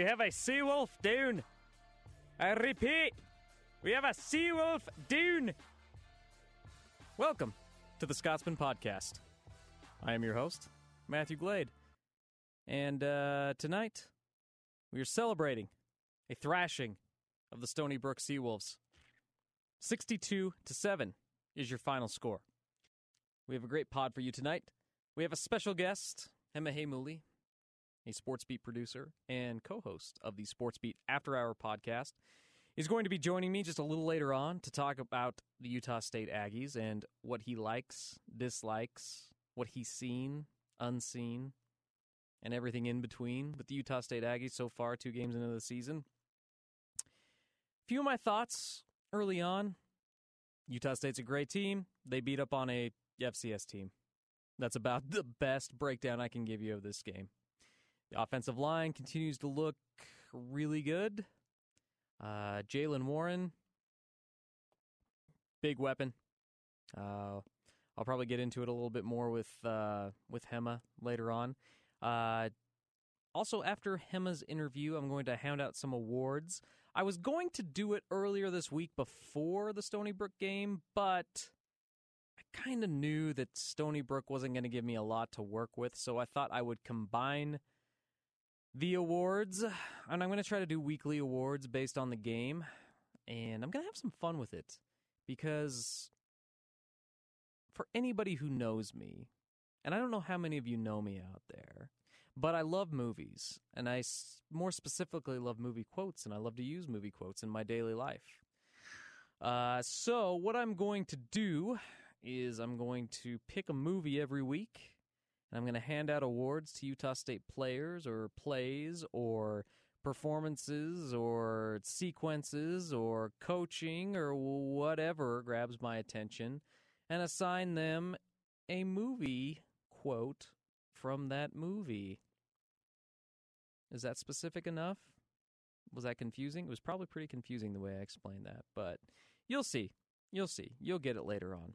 We have a seawolf down. I repeat, we have a seawolf down. Welcome to the Scotsman Podcast. I am your host, Matthew Glade. And uh, tonight, we are celebrating a thrashing of the Stony Brook Seawolves. 62 to 7 is your final score. We have a great pod for you tonight. We have a special guest, Hema Heimuli, a sports beat producer and co-host of the Sports Beat After Hour podcast, is going to be joining me just a little later on to talk about the Utah State Aggies and what he likes, dislikes, what he's seen, unseen, and everything in between with the Utah State Aggies so far, two games into the season. A few of my thoughts early on. Utah State's a great team. They beat up on a FCS team. That's about the best breakdown I can give you of this game. The offensive line continues to look really good. Uh, Jaylen Warren, big weapon. Uh, I'll probably get into it a little bit more with uh, with Hema later on. Uh, also, after Hema's interview, I'm going to hound out some awards. I was going to do it earlier this week before the Stony Brook game, but I kind of knew that Stony Brook wasn't going to give me a lot to work with, so I thought I would combine the awards. And I'm going to try to do weekly awards based on the game. And I'm going to have some fun with it because for anybody who knows me, and I don't know how many of you know me out there, but I love movies. And I more specifically love movie quotes, and I love to use movie quotes in my daily life. Uh, so, what I'm going to do is I'm going to pick a movie every week and I'm going to hand out awards to Utah State players or plays or performances or sequences or coaching or whatever grabs my attention and assign them a movie quote from that movie. Is that specific enough? Was that confusing? It was probably pretty confusing the way I explained that, but you'll see. You'll see. You'll get it later on.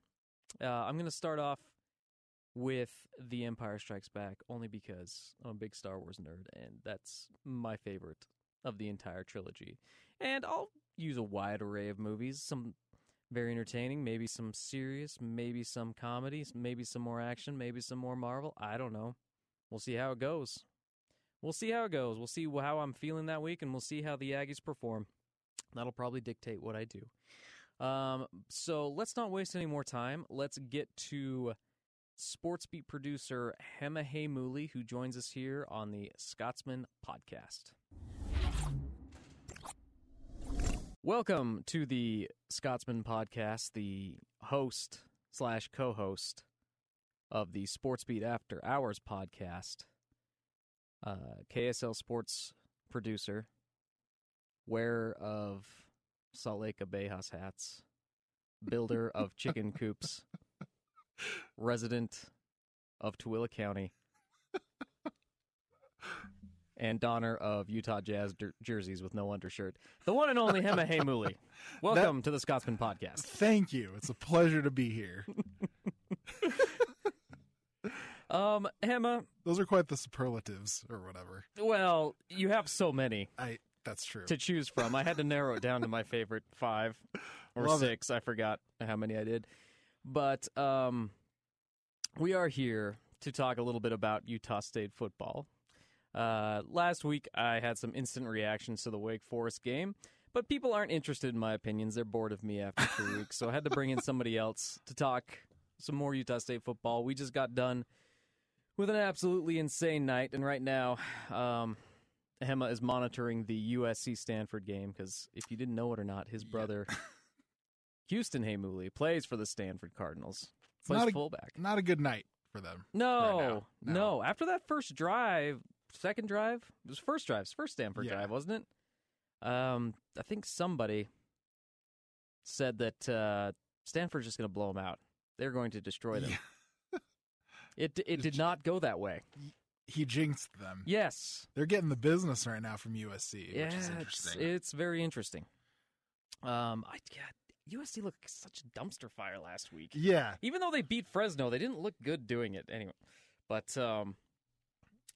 Uh, I'm going to start off with The Empire Strikes Back only because I'm a big Star Wars nerd and that's my favorite of the entire trilogy. And I'll use a wide array of movies, some very entertaining, maybe some serious, maybe some comedies, maybe some more action, maybe some more Marvel. I don't know. We'll see how it goes. We'll see how it goes. We'll see how I'm feeling that week and we'll see how the Aggies perform. That'll probably dictate what I do. Um, so let's not waste any more time. Let's get to sports beat producer Hema Heimuli, who joins us here on the Scotsman podcast. Welcome to the Scotsman podcast, the host slash co-host of the Sports Beat After Hours podcast. Uh, KSL sports producer, wearer of Salt Lake Abejas hats, builder of chicken coops resident of Tooele County. and donner of Utah Jazz jer- jerseys with no undershirt, the one and only Hema Heimuli. Welcome to the Scotsman Podcast. Thank you. It's a pleasure to be here. Um, Hema, Those are quite the superlatives or whatever. well, you have so many I that's true. to choose from. I had to narrow it down to my favorite five or Love it. six. I forgot how many I did. But um, we are here to talk a little bit about Utah State football. Uh, last week, I had some instant reactions to the Wake Forest game, but people aren't interested in my opinions. They're bored of me after two weeks, so I had to bring in somebody else to talk some more Utah State football. We just got done with an absolutely insane night, and right now, um, Hema is monitoring the USC Stanford game because if you didn't know it or not, his brother Houston Heimuli plays for the Stanford Cardinals. Plays not a- fullback. Not a good night for them. No, right no, No. After that first drive, second drive, it was first drive, first Stanford Yeah. drive, wasn't it? Um, I think somebody said that uh, Stanford's just going to blow them out. They're going to destroy them. Yeah. It it did not go that way. He jinxed them. Yes. They're getting the business right now from USC, yeah, which is it's, interesting. it's very interesting. Um, I yeah, USC looked like such a dumpster fire last week. yeah. Even though they beat Fresno, they didn't look good doing it anyway. But um,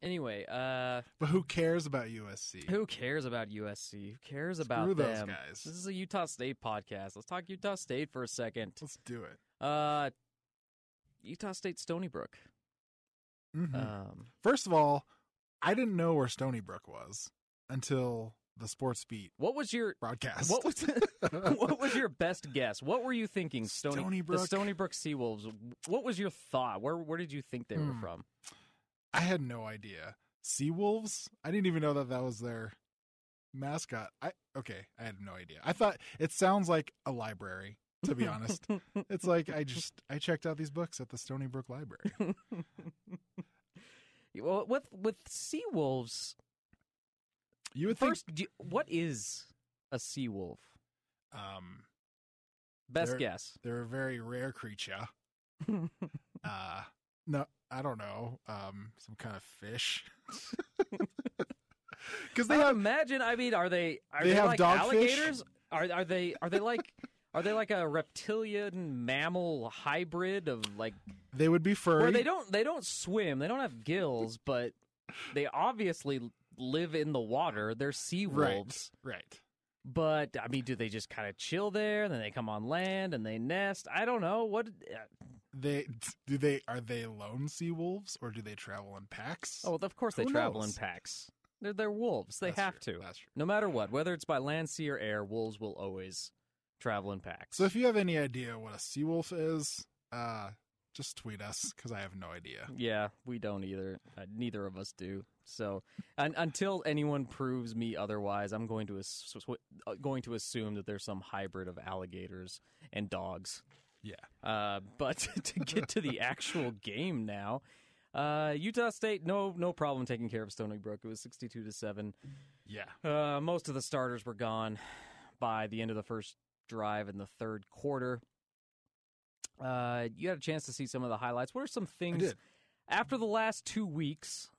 anyway, uh, But who cares about USC? who cares about USC? Who cares about Screw those them? guys. This is a Utah State podcast. Let's talk Utah State for a second. Let's do it. Uh, Utah State Stony Brook. Mm-hmm. Um, First of all, I didn't know where Stony Brook was until the Sports Beat what was your broadcast. what was what was your best guess? What were you thinking? Stony, Stony the Stony Brook Seawolves. What was your thought? Where where did you think they were Hmm. from? I had no idea. Seawolves? I didn't even know that that was their mascot. I okay, I had no idea. I thought it sounds like a library, to be honest. It's like I just I checked out these books at the Stony Brook Library. well, with with Seawolves, You would think do what is a seawolf? um Best They're- guess. they're a very rare creature. Uh no, I don't know. Um some kind of fish. I they would have imagine. I mean, are they are They they, have like alligators? Are are they are they like are they like a reptilian mammal hybrid of like they would be furry. where they don't they don't swim, they don't have gills, but they obviously live in the water. They're sea wolves. right. Right. But I mean, do they just kind of chill there? And Then they come on land and they nest. I don't know what. uh, They do they are they lone sea wolves or do they travel in packs? Oh, of course they Who travel in packs. They're they're wolves. They That's have true. to. That's true. No matter what, whether it's by land, sea, or air, wolves will always travel in packs. So if you have any idea what a sea wolf is, uh just tweet us cuz I have no idea. yeah, we don't either. Uh, neither of us do. So un- until anyone proves me otherwise, I'm going to ass- uh, going to assume that there's some hybrid of alligators and dogs. Yeah. Uh, but to get to the actual game now, uh, Utah State no no problem taking care of Stony Brook. It was 62 to seven. Yeah. Uh, most of the starters were gone by the end of the first drive in the third quarter. Uh, you had a chance to see some of the highlights. What are some things after the last two weeks,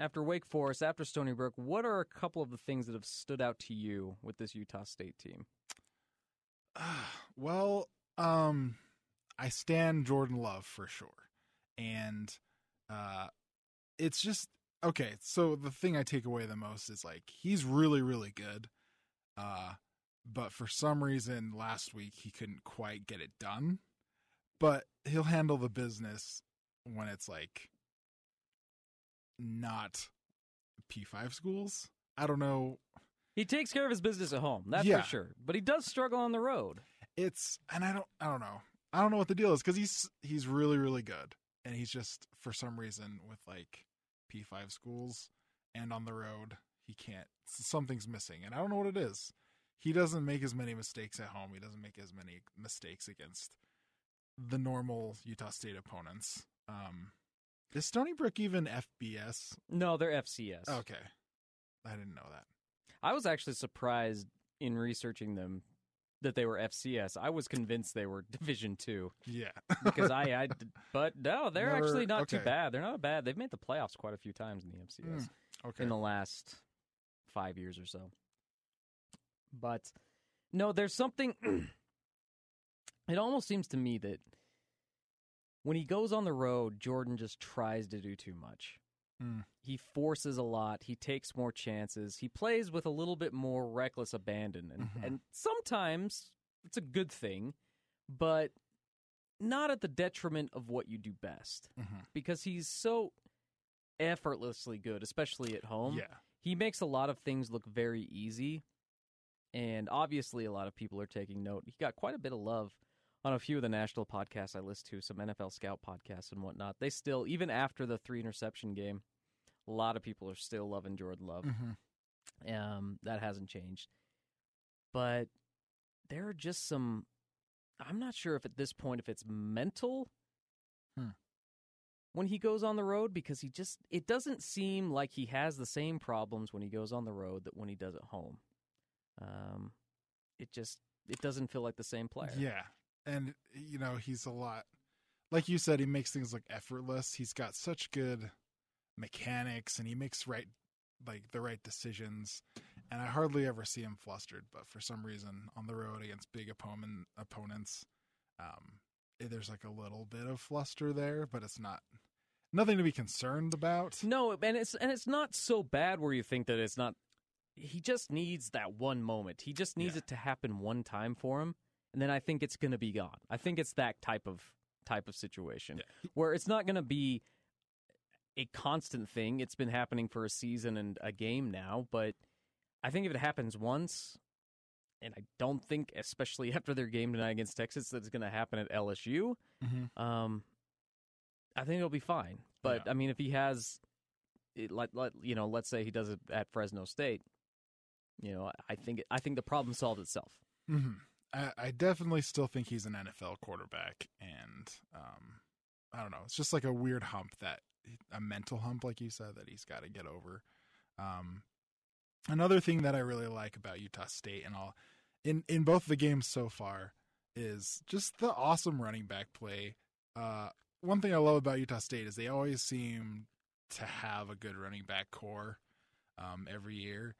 after Wake Forest, after Stony Brook? What are a couple of the things that have stood out to you with this Utah State team? well, um I stand Jordan Love for sure. And uh it's just okay, so the thing I take away the most is like he's really really good. Uh but for some reason last week he couldn't quite get it done. But he'll handle the business when it's like not P5 schools. I don't know He takes care of his business at home, that's Yeah. for sure. But he does struggle on the road. it's and I don't I don't know. I don't know what the deal is because he's he's really really good and he's just for some reason with like P5 schools and on the road he can't something's missing and I don't know what it is. He doesn't make as many mistakes at home. He doesn't make as many mistakes against the normal Utah State opponents. Um is Stony Brook even FBS? No, they're FCS. Okay. I didn't know that. I was actually surprised in researching them that they were FCS. I was convinced they were Division Two Yeah. because I, I, but no, they're Never- actually not too bad. They're not bad. They've made the playoffs quite a few times in the FCS Mm, okay. in the last five years or so. But no, there's something. it almost seems to me that when he goes on the road, Jordan just tries to do too much. Mm. He forces a lot. He takes more chances. He plays with a little bit more reckless abandon, and Mhm. and sometimes it's a good thing, but not at the detriment of what you do best. Mhm. Because he's so effortlessly good, especially at home Yeah. he makes a lot of things look very easy and obviously a lot of people are taking note. He got quite a bit of love on a few of the national podcasts i listen to some nfl scout podcasts and whatnot. They still even after the three interception game a lot of people are still loving jordan love. Mhm. um, that hasn't changed. But there are just some i'm not sure if at this point if it's mental Hmm. when he goes on the road because he just it doesn't seem like he has the same problems when he goes on the road that when he does at home um it just it doesn't feel like the same player Yeah. And you know, he's a lot like you said, he makes things look effortless. He's got such good mechanics and he makes right like the right decisions. And I hardly ever see him flustered, but for some reason on the road against big opponent opponents, um eh, there's like a little bit of fluster there, but it's not nothing to be concerned about. no and it's and it's not so bad where you think that it's not he just needs that one moment he just needs Yeah. it to happen one time for him and then i think it's going to be gone i think it's that type of type of situation Yeah. where it's not going to be a constant thing it's been happening for a season and a game now but i think if it happens once and i don't think especially after their game tonight against texas that it's going to happen at lsu Mhm. um, I think it'll be fine. But Yeah. I mean, if he has, it, let, let you know, let's say he does it at Fresno State, you know, I think I think the problem solved itself. hmm I, I definitely still think he's an NFL quarterback, and um, I don't know. It's just like a weird hump that a mental hump, like you said, that he's got to get over. Um, another thing that I really like about Utah State and all in in both the games so far is just the awesome running back play. Uh, one thing I love about Utah State is they always seem to have a good running back core um, every year.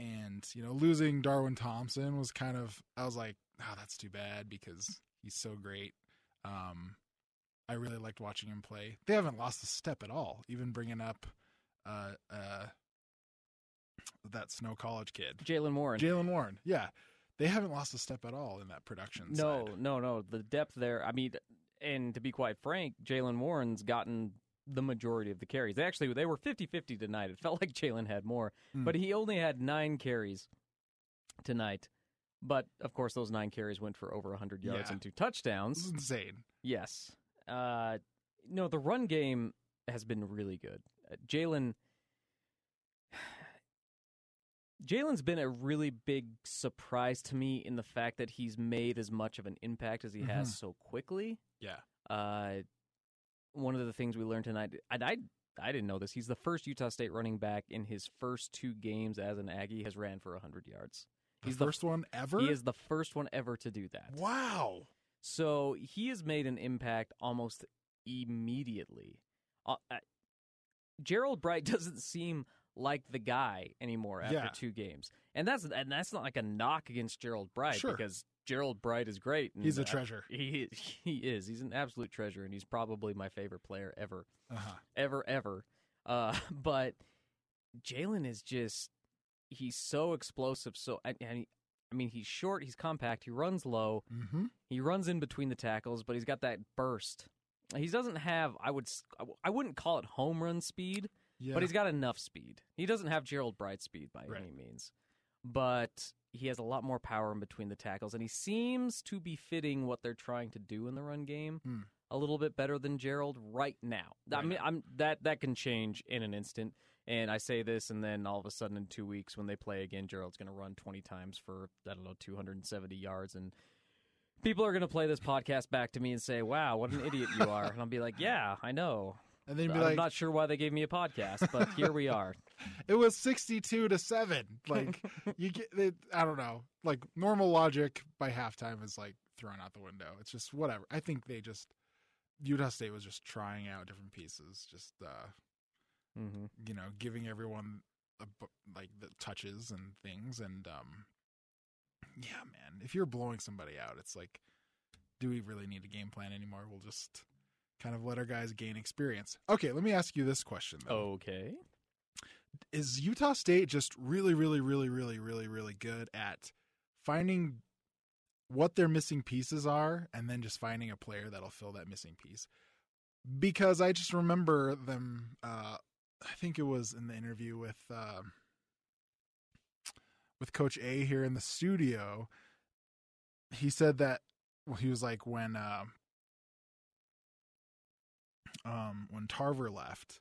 And, you know, losing Darwin Thompson was kind of, I was like, oh, that's too bad because he's so great. Um, I really liked watching him play. They haven't lost a step at all, even bringing up uh, uh, that Snow College kid, Jaylen Warren. Jaylen Warren. Yeah. They haven't lost a step at all in that production. no, side. no, no. The depth there. I mean, and to be quite frank, Jaylen Warren's gotten the majority of the carries. They actually they were 50-50 tonight. It felt like Jaylen had more, Hmm. but he only had nine carries tonight. But of course, those nine carries went for over 100 yards Yeah. and two touchdowns. Insane. Yes. Uh, no, the run game has been really good. Uh, Jaylen. Jaylen's been a really big surprise to me in the fact that he's made as much of an impact as he has Mhm. so quickly. Yeah. Uh, one of the things we learned tonight, and I I didn't know this. He's the first Utah State running back in his first two games as an Aggie has ran for hundred yards. He's the first one ever? He is the first one ever to do that. Wow. So he has made an impact almost immediately. Uh, uh, Gerold Bright doesn't seem like the guy anymore after Yeah. two games, and that's and that's not like a knock against Gerold Bright Sure. because Gerold Bright is great. and, He's a uh, treasure. he he is. He's an absolute treasure, and he's probably my favorite player ever, Uh-huh. ever, ever. Uh, but Jaylen is just he's so explosive. So and, and he, I mean, he's short, he's compact, he runs low. Mm-hmm. He runs in between the tackles, but he's got that burst. He doesn't have I would I wouldn't call it home run speed, Yeah. but he's got enough speed. He doesn't have Gerold Bright speed by Right. any means. But he has a lot more power in between the tackles and he seems to be fitting what they're trying to do in the run game Hmm. a little bit better than Gerold right now. I mean. I'm that that can change in an instant. And I say this, and then all of a sudden, in two weeks, when they play again, Gerold's going to run 20 times for, I don't know, 270 yards. And people are going to play this podcast back to me and say, wow, what an idiot you are. And I'll be like, yeah, I know. And then you'd be I'm like, not sure why they gave me a podcast, but here we are. it was 62 to 7 like you get it, i don't know. Like normal logic by halftime is like thrown out the window. It's just whatever. I think they just utah state was just trying out different pieces just uh hmm you know giving everyone a, bu- like the touches and things. And um yeah man if you're blowing somebody out it's like do we really need a game plan anymore? We'll just kind of let our guys gain experience okay let me ask you this question though Okay. is Utah State just really, really, really, really, really, really good at finding what their missing pieces are and then just finding a player that'll fill that missing piece? Because I just remember them. Uh, I think it was in the interview with uh, with Coach A here in the studio. He said that well, he was like when uh, um, when Tarver left,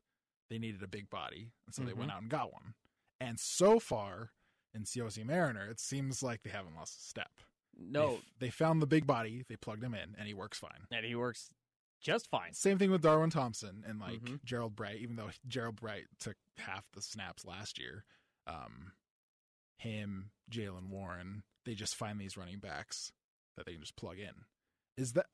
they needed a big body, and so they went Mhm. out and got one. And so far in Siaosi Mariner, it seems like they haven't lost a step. No, They, they found the big body, they plugged him in, and he works fine. and he works just fine. Same thing with Darwin Thompson and like Mhm. Gerold Bright, even though Gerold Bright took half the snaps last year. Um, him, Jalen Warren, they just find these running backs that they can just plug in. Is that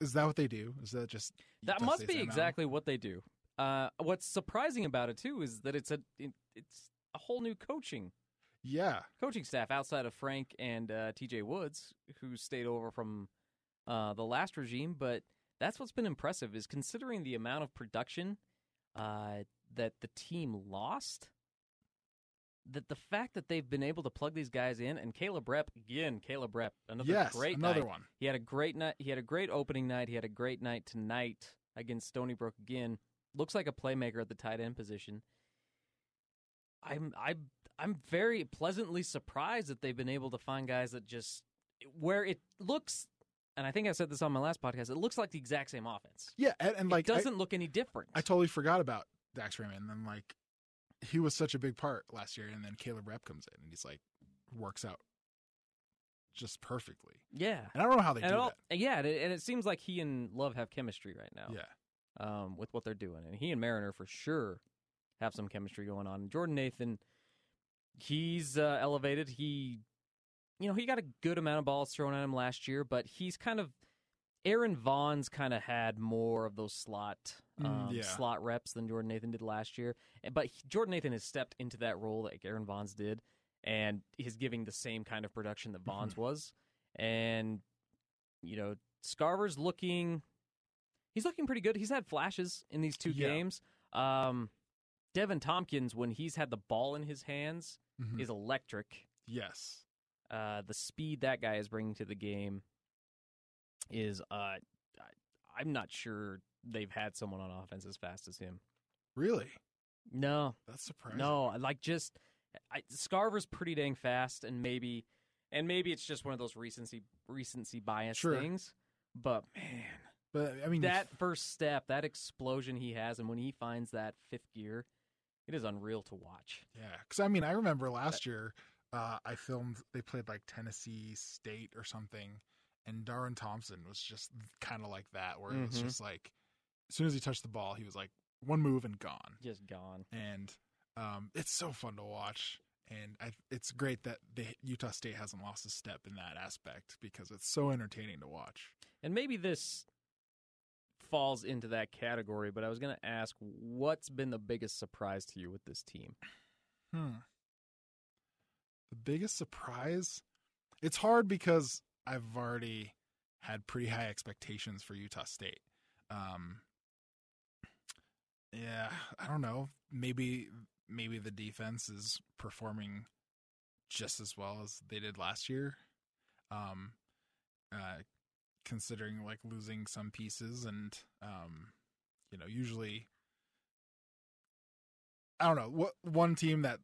is that what they do? Is that just That must be exactly what they do. Uh, what's surprising about it too is that it's a it, it's a whole new coaching Yeah, coaching staff outside of Frank and uh, T.J. Woods, who stayed over from uh, the last regime. But that's what's been impressive is considering the amount of production uh, that the team lost. That the fact that they've been able to plug these guys in, and Caleb Repp again, Caleb Repp, another yes, great another night. one. He had a great night. He had a great opening night. He had a great night tonight against Stony Brook again. Looks like a playmaker at the tight end position. I'm I I'm very pleasantly surprised that they've been able to find guys that just where it looks and I think I said this on my last podcast, it looks like the exact same offense. Yeah, and, and like it doesn't look any different. I totally forgot about Dax Raymond. And then like he was such a big part last year, and then Caleb Repp comes in and he's like works out just perfectly. yeah. And I don't know how they And do all- that. yeah, and it, and it seems like he and Love have chemistry right now. Yeah, um, with what they're doing. And he and Mariner for sure have some chemistry going on. Jordan Nathan, he's uh, elevated. He, you know, he got a good amount of balls thrown at him last year, but he's kind of Aaren Vaughns kind of had more of those slot um, yeah. slot reps than Jordan Nathan did last year. But he- Jordan Nathan has stepped into that role like Aaren Vaughns did, and he's giving the same kind of production that Vaughns Mm-hmm. was. And you know, Scarver's looking he's looking pretty good. He's had flashes in these two Yeah. games. Um, Deven Thompkins, when he's had the ball in his hands, Mhm. is electric. yes, Uh, the speed that guy is bringing to the game is, uh, I, I'm not sure they've had someone on offense as fast as him. really, No, that's surprising. no, like just I, Scarver's pretty dang fast, and maybe, and maybe it's just one of those recency recency bias Sure. things. But man, but I mean that first step, that explosion he has, and when he finds that fifth gear, it is unreal to watch. Yeah, because I mean, I remember last year, uh, I filmed. They played like Tennessee State or something, and Darwin Thompson was just kind of like that, where it was Mhm. just like, as soon as he touched the ball, he was like one move and gone. Just gone. And um, it's so fun to watch, and I, it's great that the Utah State hasn't lost a step in that aspect because it's so entertaining to watch. And maybe this falls into that category, but I was going to ask what's been the biggest surprise to you with this team? Hmm. The biggest surprise? It's hard because I've already had pretty high expectations for Utah State. Um Yeah, I don't know. Maybe maybe the defense is performing just as well as they did last year. Um uh considering like losing some pieces and um you know, usually I don't know. What one team that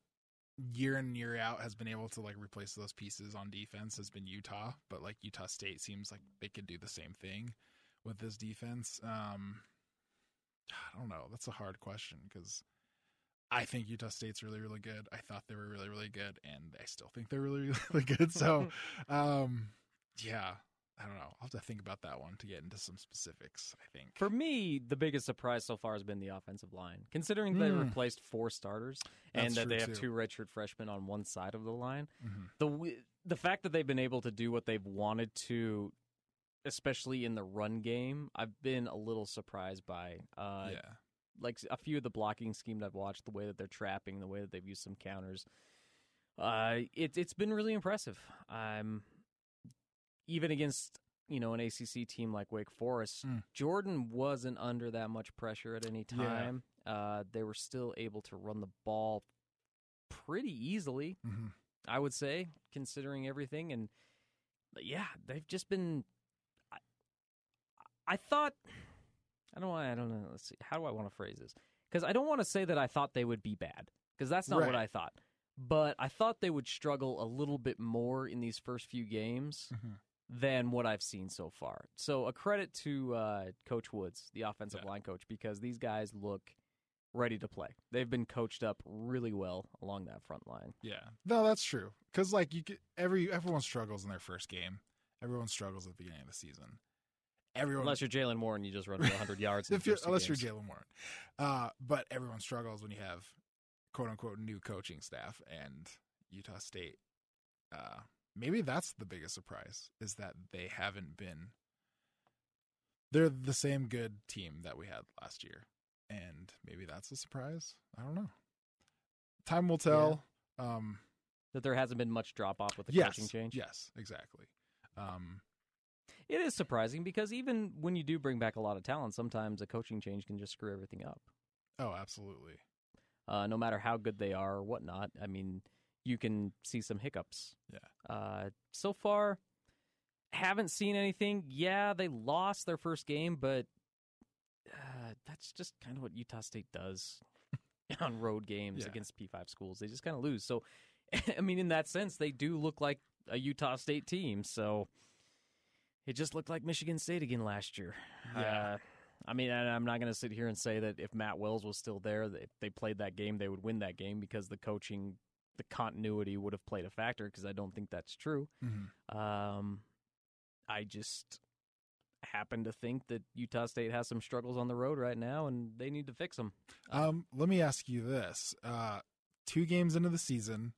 year in year out has been able to like replace those pieces on defense has been Utah, but like Utah State seems like they could do the same thing with this defense. Um I don't know. That's a hard question because I think Utah State's really really good. I thought they were really really good and I still think they're really really good. So, um yeah. I don't know. I'll have to think about that one to get into some specifics. I think For me, the biggest surprise so far has been the offensive line, considering they Mm. replaced four starters and that they have too. two redshirt freshmen on one side of the line. Mhm. The the fact that they've been able to do what they've wanted to, especially in the run game, I've been a little surprised by. Uh, yeah, like a few of the blocking schemes I've watched, the way that they're trapping, the way that they've used some counters. Uh, it, it's been really impressive. Um, even against you know an ACC team like Wake Forest, Mm. Jordan wasn't under that much pressure at any Yeah. time. Uh, they were still able to run the ball pretty easily, hmm I would say, considering everything. And yeah, they've just been. I, thought. I don't. want- I don't know. Let's see. How do I want to phrase this? Because I don't want to say that I thought they would be bad. Because that's not what I thought. But I thought they would struggle a little bit more in these first few games Mhm. than what I've seen so far. So a credit to uh, Coach Woods, the offensive Yeah. line coach, because these guys look ready to play. They've been coached up really well along that front line. yeah. No, that's true. Because like you, get, every everyone struggles in their first game. Everyone struggles at the beginning of the season. Everyone, Unless you're Jaylen Warren, you just run for 100 yards. if you're, unless games. you're Jaylen Warren. Uh, but everyone struggles when you have quote unquote new coaching staff and Utah State. Uh, maybe that's the biggest surprise is that they haven't been. They're the same good team that we had last year, and maybe that's a surprise. I don't know. Time will tell. Um, that there hasn't been much drop off with the yes, coaching change. yes, exactly. Um, It is surprising because even when you do bring back a lot of talent, sometimes a coaching change can just screw everything up. oh, absolutely. Uh, no matter how good they are or whatnot, I mean, you can see some hiccups. Yeah. Uh, so far, haven't seen anything. Yeah, they lost their first game, but uh, that's just kind of what Utah State does on road games Yeah. against P5 schools. They just kind of lose. So, I mean, in that sense, they do look like a Utah State team. So it just looked like Michigan State again last year. Yeah. Uh, I mean, and I'm not going to sit here and say that if Matt Wells was still there, that if they played that game, they would win that game because the coaching, the continuity would have played a factor because I don't think that's true. Mhm. Um, I just happen to think that Utah State has some struggles on the road right now, and they need to fix them. Um, let me ask you this: uh, two games into the season,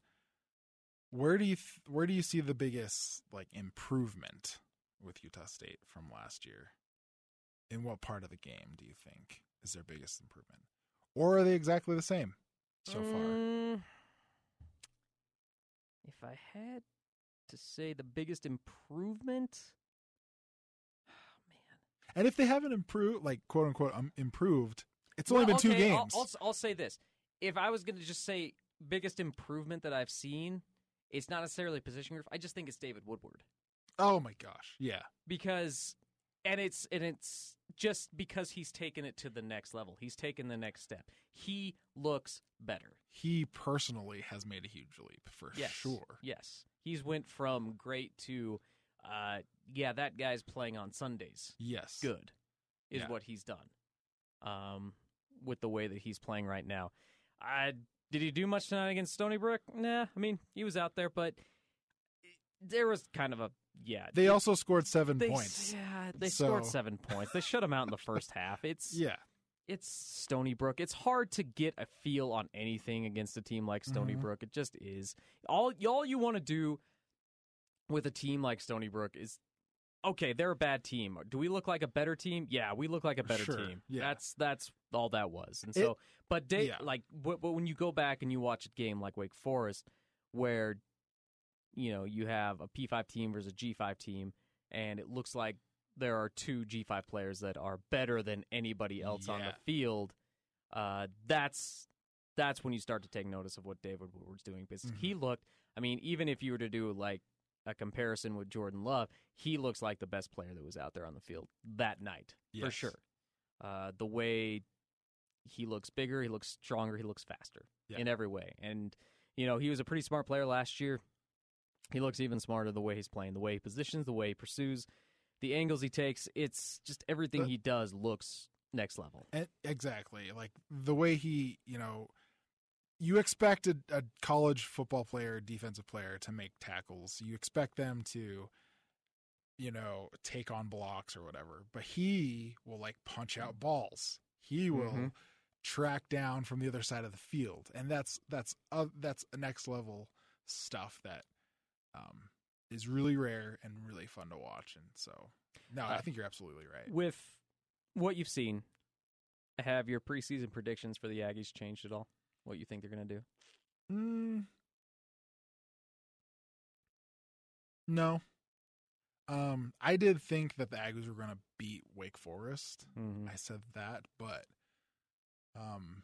where do you th- where do you see the biggest like improvement with Utah State from last year? In what part of the game do you think is their biggest improvement, or are they exactly the same so far? Mm, if I had to say the biggest improvement, man, And if they haven't improved, like quote unquote, um, improved, it's only Well, been two okay, I'll- games. I'll, I'll, say this: if I was going to just say biggest improvement that I've seen, it's not necessarily position group. I just think it's David Woodward. Oh my gosh, yeah, because and it's and it's just because he's taken it to the next level. He's taken the next step. He looks better. he personally has made a huge leap for Yes. sure. Yes. He's went from great to uh yeah, that guy's playing on Sundays. Yes, Good is Yeah. what he's done. Um with the way that he's playing right now. I did he do much tonight against Stony Brook? Nah, I mean, he was out there, but there was kind of a yeah. They it- also scored seven they, points. Yeah, they scored seven points. They shut them out in the first half. It's Yeah, it's Stony Brook. It's hard to get a feel on anything against a team like Stony Mhm. Brook. It just is. All all you want to do with a team like Stony Brook is okay, they're a bad team. Do we look like a better team? Yeah, we look like a better Sure, team. yeah. That's that's all that was. And It- so, but they yeah. like but, but when you go back and you watch a game like Wake Forest where you know, you have a P5 team versus a G5 team and it looks like there are two G5 players that are better than anybody else on the field. Uh, that's that's when you start to take notice of what David Woodward's doing because Mhm. he looked. I mean, even if you were to do like a comparison with Jordan Love, he looks like the best player that was out there on the field that night for sure. Uh, the way he looks bigger, he looks stronger, he looks faster Yeah. in every way, and you know he was a pretty smart player last year. He looks even smarter the way he's playing, the way he positions, the way he pursues, the angles he takes. It's just everything But- he does looks next level. Exactly. Like the way he, you know, you expect a, a college football player, defensive player to make tackles. You expect them to you know, take on blocks or whatever, but he will like punch out balls. He will Mhm. track down from the other side of the field, and that's that's uh, that's next level stuff that um, is really rare and really fun to watch. And so, no, I Uh, think you're absolutely right. With what you've seen, have your preseason predictions for the Aggies changed at all? What you think they're going to do? Mm, no. Um, I did think that the Aggies were going to beat Wake Forest. Mm-hmm. I said that, but um,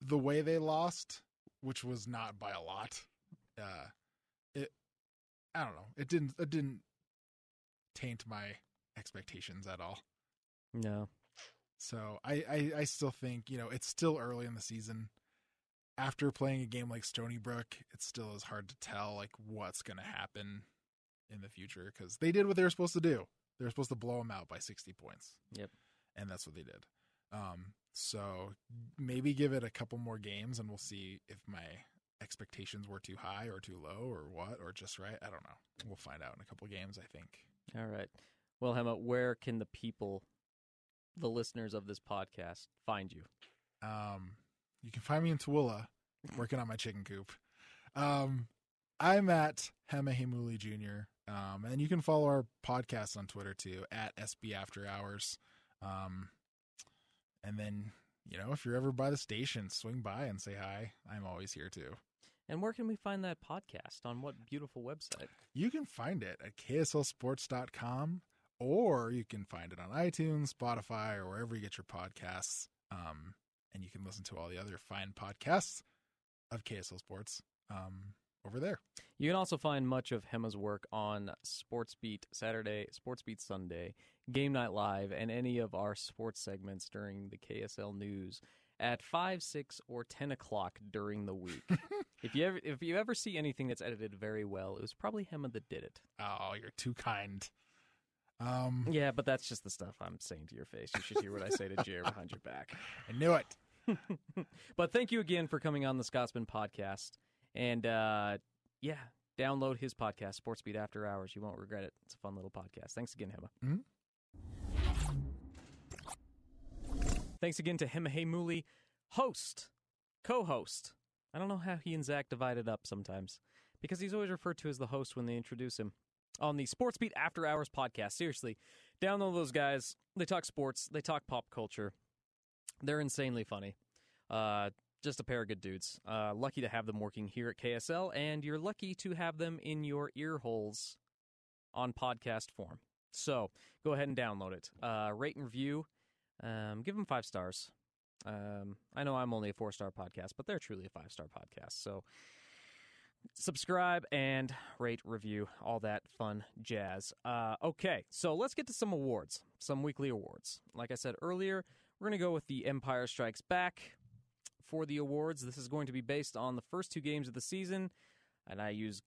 the way they lost, which was not by a lot, uh, I don't know. It didn't it didn't taint my expectations at all. No. So I, I, I still think, you know, it's still early in the season. After playing a game like Stony Brook, it still is hard to tell like what's going to happen in the future because they did what they were supposed to do. They were supposed to blow them out by 60 points. Yep. And that's what they did. Um, so maybe give it a couple more games and we'll see if my expectations were too high or too low or what or just right. I don't know. We'll find out in a couple games, I think. All right. Well, Hema, where can the people, the listeners of this podcast, find you? Um, you can find me in Tooele working on my chicken coop. Um, I'm at Hema Heimuli Jr. Um, and you can follow our podcast on Twitter too at SB After Hours. Um, and then you know if you're ever by the station, swing by and say hi. I'm always here too. And where can we find that podcast? On what beautiful website? You can find it at kslsports.com or you can find it on iTunes, Spotify, or wherever you get your podcasts. Um, and you can listen to all the other fine podcasts of KSL Sports um, over there. You can also find much of Hema's work on Sports Beat Saturday, Sports Beat Sunday, Game Night Live, and any of our sports segments during the KSL News at five, six, or ten o'clock during the week. if you ever if you ever see anything that's edited very well, it was probably Hema that did it. Oh, you're too kind. Um, Yeah, but that's just the stuff I'm saying to your face. You should hear what I say to Jer behind your back. I knew it. but thank you again for coming on the Scotsman podcast. And uh, yeah, download his podcast, Sports Beat After Hours. You won't regret it. It's a fun little podcast. Thanks again, Hema. Mhm. Thanks again to Hema Heimuli, host, co host. I don't know how he and Zach divided up sometimes because he's always referred to as the host when they introduce him on the Sports Beat After Hours podcast. Seriously, download those guys. They talk sports, they talk pop culture. They're insanely funny. Uh, just a pair of good dudes. Uh, lucky to have them working here at KSL, and you're lucky to have them in your ear holes on podcast form. So go ahead and download it. Uh, rate and review. Um, give them five stars. Um, I know I'm only a four star podcast, but they're truly a five star podcast. So subscribe and rate, review, all that fun jazz. Uh, okay, so let's get to some awards, some weekly awards. Like I said earlier, we're going to go with the Empire Strikes Back for the awards. This is going to be based on the first two games of the season, and I use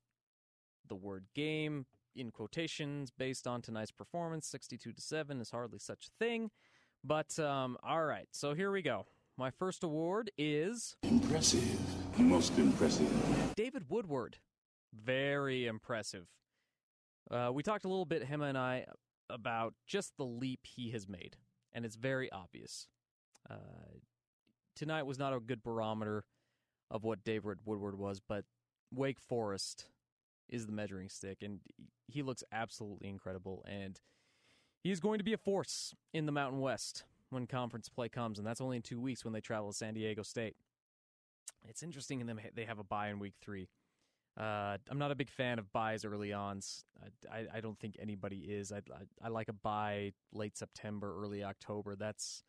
the word game in quotations based on tonight's performance. 62 to 7 is hardly such a thing. But um, all right, so here we go. My first award is Impressive. Most impressive. David Woodward. Very impressive. Uh, we talked a little bit, Hema and I, about just the leap he has made, and it's very obvious. Uh, tonight was not a good barometer of what David Woodward was, but Wake Forest is the measuring stick, and he looks absolutely incredible. And he's going to be a force in the Mountain West when conference play comes, and that's only in two weeks when they travel to San Diego State. It's interesting in them they have a bye in week three. Uh, I'm not a big fan of byes early on. I, I don't think anybody is. I, I, I like a bye late September, early October. That's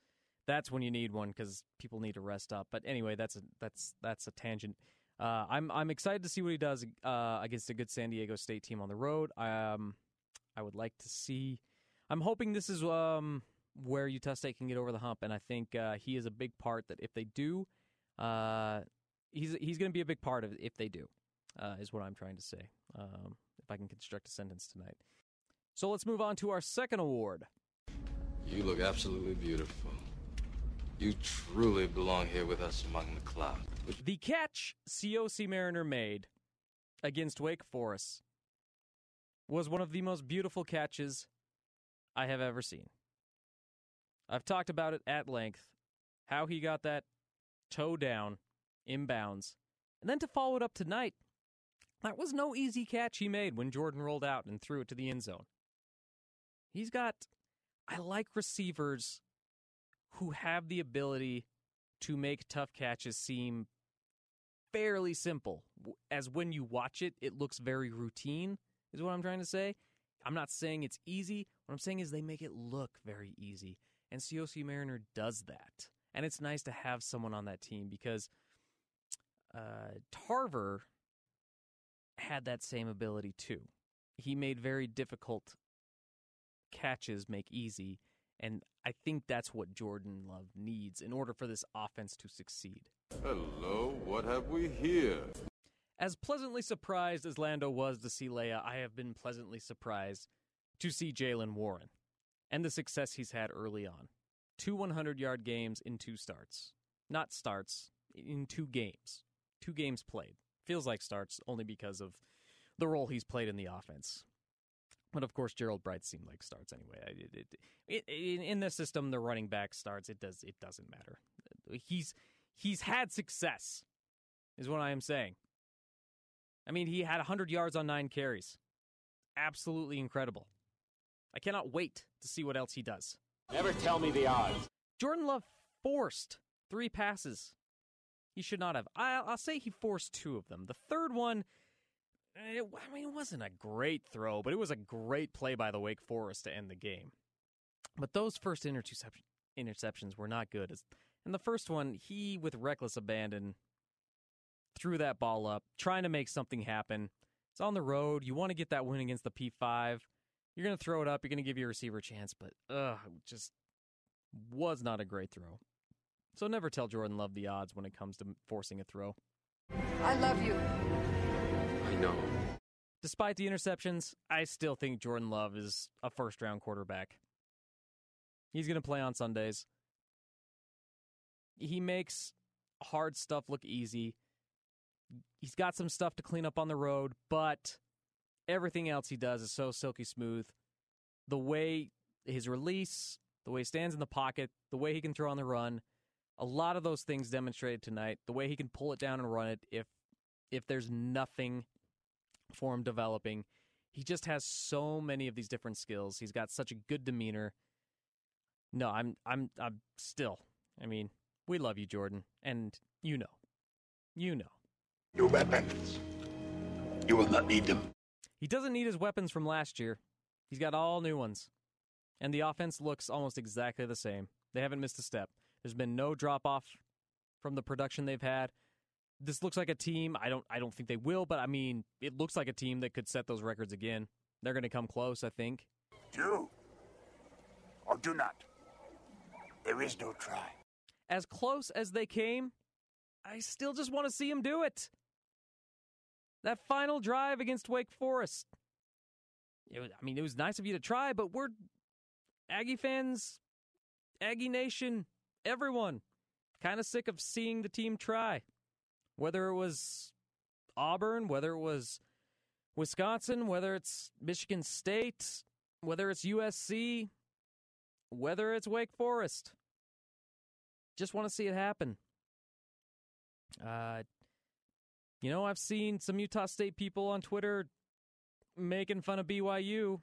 that's when you need one because people need to rest up. But anyway, that's a that's that's a tangent. Uh, I'm I'm excited to see what he does uh, against a good San Diego State team on the road. Um, I would like to see. I'm hoping this is um, where Utah State can get over the hump, and I think uh, he is a big part. That if they do, uh, he's he's going to be a big part of it if they do. Uh, is what I'm trying to say. Um, if I can construct a sentence tonight. So let's move on to our second award. You look absolutely beautiful. You truly belong here with us among the clouds. The catch Siaosi Mariner made against Wake Forest was one of the most beautiful catches I have ever seen. I've talked about it at length, how he got that toe down, inbounds, and then to follow it up tonight. That was no easy catch he made when Jordan rolled out and threw it to the end zone. He's got, I like receivers who have the ability to make tough catches seem fairly simple. As when you watch it, it looks very routine, is what I'm trying to say. I'm not saying it's easy. What I'm saying is they make it look very easy. And Siaosi Mariner does that. And it's nice to have someone on that team because uh, Tarver had that same ability too. He made very difficult catches make easy. And I think that's what Jordan Love needs in order for this offense to succeed. Hello, what have we here? As pleasantly surprised as Lando was to see Leia, I have been pleasantly surprised to see Jaylen Warren and the success he's had early on. Two 100 yard games in two starts. Not starts, in two games. Two games played. Feels like starts only because of the role he's played in the offense. But of course, Gerold Bright seemed like starts anyway. It, it, it, in the system, the running back starts. It does. It doesn't matter. He's he's had success, is what I am saying. I mean, he had 100 yards on nine carries. Absolutely incredible. I cannot wait to see what else he does. Never tell me the odds. Jordan Love forced three passes. He should not have. I, will say he forced two of them. The third one, it, I mean, it wasn't a great throw, but it was a great play by the Wake Forest to end the game. But those first interception, interceptions were not good. And the first one, he, with reckless abandon, threw that ball up, trying to make something happen. It's on the road. You want to get that win against the P5. You're going to throw it up. You're going to give your receiver a chance, but ugh, just was not a great throw. So never tell Jordan Love the odds when it comes to forcing a throw. I love you. I know. Despite the interceptions, I still think Jordan Love is a first round quarterback. He's going to play on Sundays. He makes hard stuff look easy. He's got some stuff to clean up on the road, but Everything else he does is so silky smooth. The way his release, the way he stands in the pocket, the way he can throw on the run, a lot of those things demonstrated tonight. The way he can pull it down and run it if if there's nothing for him developing. He just has so many of these different skills. He's got such a good demeanor. No, I'm I'm I'm still. I mean, we love you, Jordan, and you know. You know. Your weapons. You will not need them. He doesn't need his weapons from last year. He's got all new ones. And the offense looks almost exactly the same. They haven't missed a step. There's been no drop off from the production they've had. This looks like a team. I don't I don't think they will, but I mean, it looks like a team that could set those records again. They're going to come close, I think. Do or do not. There is no try. As close as they came, I still just want to see him do it. That final drive against Wake Forest. Was, I mean, it was nice of you to try, but we're Aggie fans, Aggie Nation, everyone kind of sick of seeing the team try. Whether it was Auburn, whether it was Wisconsin, whether it's Michigan State, whether it's USC, whether it's Wake Forest. Just want to see it happen. Uh, you know, I've seen some Utah State people on Twitter making fun of BYU,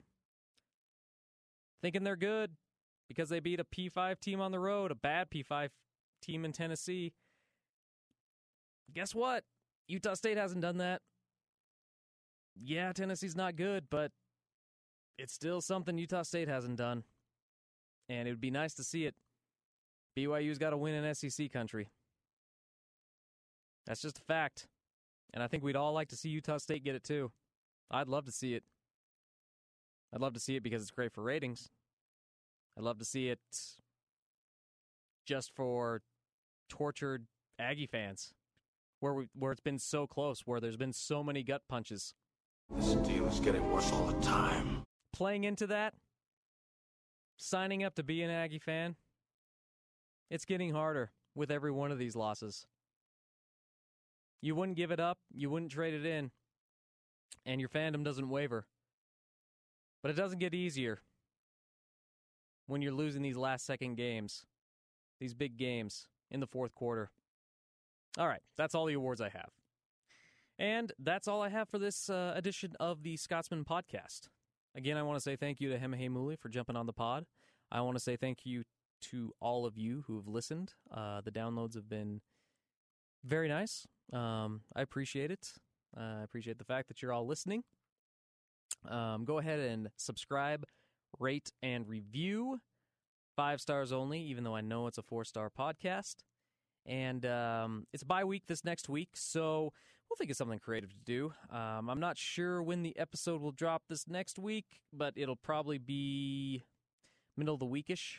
thinking they're good because they beat a P5 team on the road, a bad P5 team in Tennessee. Guess what? Utah State hasn't done that. Yeah, Tennessee's not good, but it's still something Utah State hasn't done. And it would be nice to see it. BYU's got to win in SEC country. That's just a fact. And I think we'd all like to see Utah State get it too. I'd love to see it. I'd love to see it because it's great for ratings. I'd love to see it just for tortured Aggie fans, where we, where it's been so close, where there's been so many gut punches. This deal is getting worse all the time. Playing into that, signing up to be an Aggie fan, it's getting harder with every one of these losses. You wouldn't give it up, you wouldn't trade it in, and your fandom doesn't waver. But it doesn't get easier when you're losing these last second games, these big games in the fourth quarter. All right, that's all the awards I have. And that's all I have for this uh, edition of the Scotsman podcast. Again, I want to say thank you to Hema Heimuli for jumping on the pod. I want to say thank you to all of you who have listened. Uh, the downloads have been very nice. Um, I appreciate it. I appreciate the fact that you're all listening. Um, go ahead and subscribe, rate, and review. Five stars only, even though I know it's a four star podcast. And um, it's bye week this next week, so we'll think of something creative to do. Um, I'm not sure when the episode will drop this next week, but it'll probably be middle of the weekish,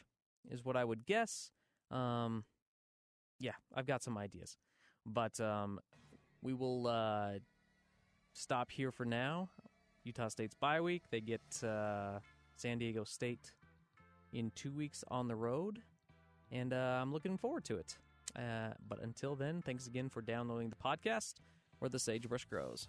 is what I would guess. Um, yeah, I've got some ideas, but um, we will uh, stop here for now. Utah State's bye week. They get uh, San Diego State in two weeks on the road, and uh, I'm looking forward to it. Uh, but until then, thanks again for downloading the podcast where the sagebrush grows.